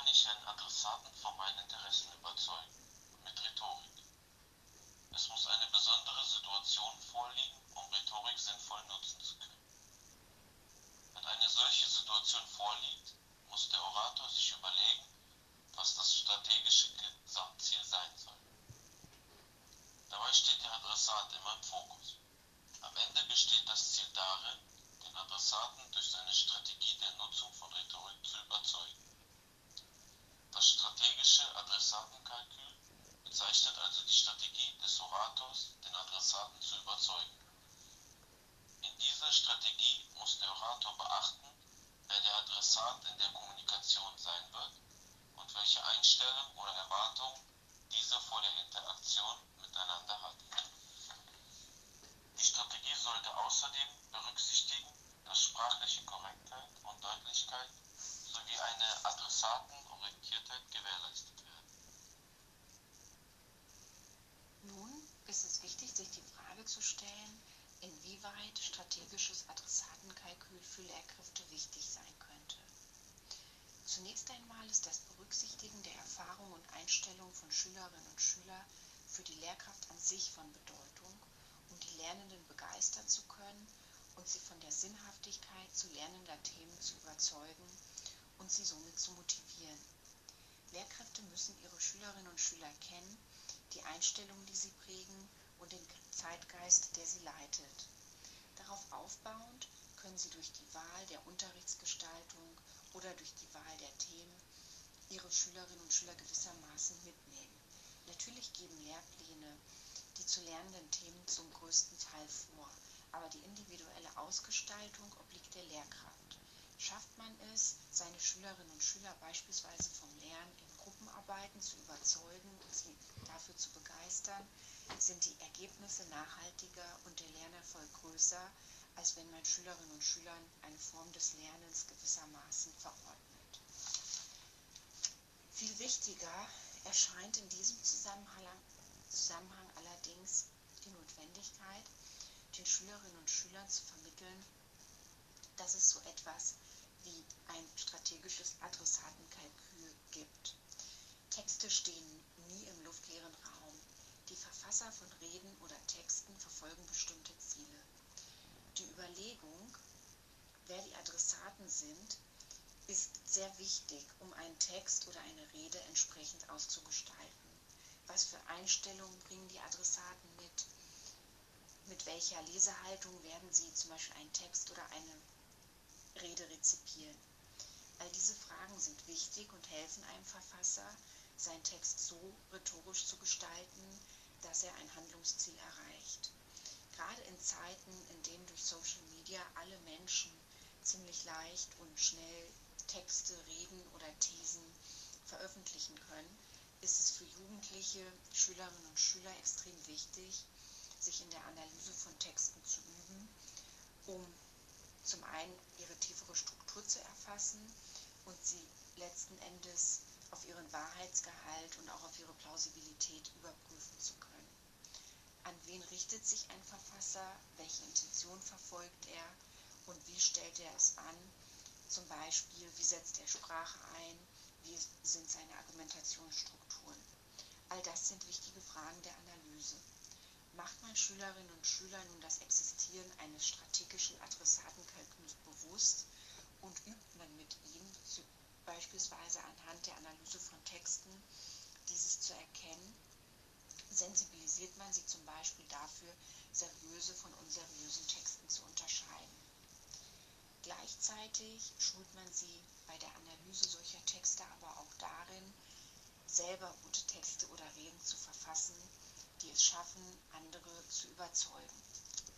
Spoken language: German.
kann ich einen Adressaten von meinen Interessen überzeugen? Mit Rhetorik. Es muss eine besondere Situation vorliegen, um Rhetorik sinnvoll nutzen zu können. Wenn eine solche Situation vorliegt, muss der Orator sich überlegen, was das strategische Gesamtziel sein soll. Dabei steht der Adressat immer im Fokus. Am Ende besteht das Ziel darin, den Adressaten durch seine Strategie der Nutzung von Rhetorik zu überzeugen. Adressatenkalkül bezeichnet also die Strategie des Orators, den Adressaten zu überzeugen. In dieser Strategie muss der Orator beachten, wer der Adressat in der Kommunikation sein wird und welche Einstellungen oder Erwartungen dieser vor der Interaktion miteinander hat. Die Strategie sollte außerdem berücksichtigen, dass sprachliche Korrektheit und Deutlichkeit sowie eine Adressatenorientiertheit gewährleistet werden. Nun ist es wichtig, sich die Frage zu stellen, inwieweit strategisches Adressatenkalkül für Lehrkräfte wichtig sein könnte. Zunächst einmal ist das Berücksichtigen der Erfahrungen und Einstellungen von Schülerinnen und Schülern für die Lehrkraft an sich von Bedeutung, um die Lernenden begeistern zu können und sie von der Sinnhaftigkeit zu lernender Themen zu überzeugen und sie somit zu motivieren. Lehrkräfte müssen ihre Schülerinnen und Schüler kennen, die Einstellungen, die sie prägen und den Zeitgeist, der sie leitet. Darauf aufbauend können sie durch die Wahl der Unterrichtsgestaltung oder durch die Wahl der Themen ihre Schülerinnen und Schüler gewissermaßen mitnehmen. Natürlich geben Lehrpläne die zu lernenden Themen zum größten Teil vor, aber die individuelle Ausgestaltung obliegt der Lehrkraft. Schafft man es, seine Schülerinnen und Schüler beispielsweise vom Lernen Gruppenarbeiten zu überzeugen und sie dafür zu begeistern, sind die Ergebnisse nachhaltiger und der Lernerfolg größer, als wenn man Schülerinnen und Schülern eine Form des Lernens gewissermaßen verordnet. Viel wichtiger erscheint in diesem Zusammenhang, Zusammenhang allerdings die Notwendigkeit, den Schülerinnen und Schülern zu vermitteln, dass es so etwas wie ein strategisches Adressatenkalkül gibt. Texte stehen nie im luftleeren Raum. Die Verfasser von Reden oder Texten verfolgen bestimmte Ziele. Die Überlegung, wer die Adressaten sind, ist sehr wichtig, um einen Text oder eine Rede entsprechend auszugestalten. Was für Einstellungen bringen die Adressaten mit? Mit welcher Lesehaltung werden sie zum Beispiel einen Text oder eine Rede rezipieren? All diese Fragen sind wichtig und helfen einem Verfasser, seinen Text so rhetorisch zu gestalten, dass er ein Handlungsziel erreicht. Gerade in Zeiten, in denen durch Social Media alle Menschen ziemlich leicht und schnell Texte, Reden oder Thesen veröffentlichen können, ist es für jugendliche Schülerinnen und Schüler extrem wichtig, sich in der Analyse von Texten zu üben, um zum einen ihre tiefere Struktur zu erfassen und sie letzten Endes auf ihren Wahrheitsgehalt und auch auf ihre Plausibilität überprüfen zu können. An wen richtet sich ein Verfasser? Welche Intention verfolgt er? Und wie stellt er es an? Zum Beispiel, wie setzt er Sprache ein? Wie sind seine Argumentationsstrukturen? All das sind wichtige Fragen der Analyse. Macht man Schülerinnen und Schülern nun das Existieren eines strategischen Adressatenkalküls bewusst und übt man mit ihnen beispielsweise anhand der Analyse von Texten dieses zu erkennen, sensibilisiert man sie zum Beispiel dafür, seriöse von unseriösen Texten zu unterscheiden. Gleichzeitig schult man sie bei der Analyse solcher Texte aber auch darin, selber gute Texte oder Reden zu verfassen, die es schaffen, andere zu überzeugen.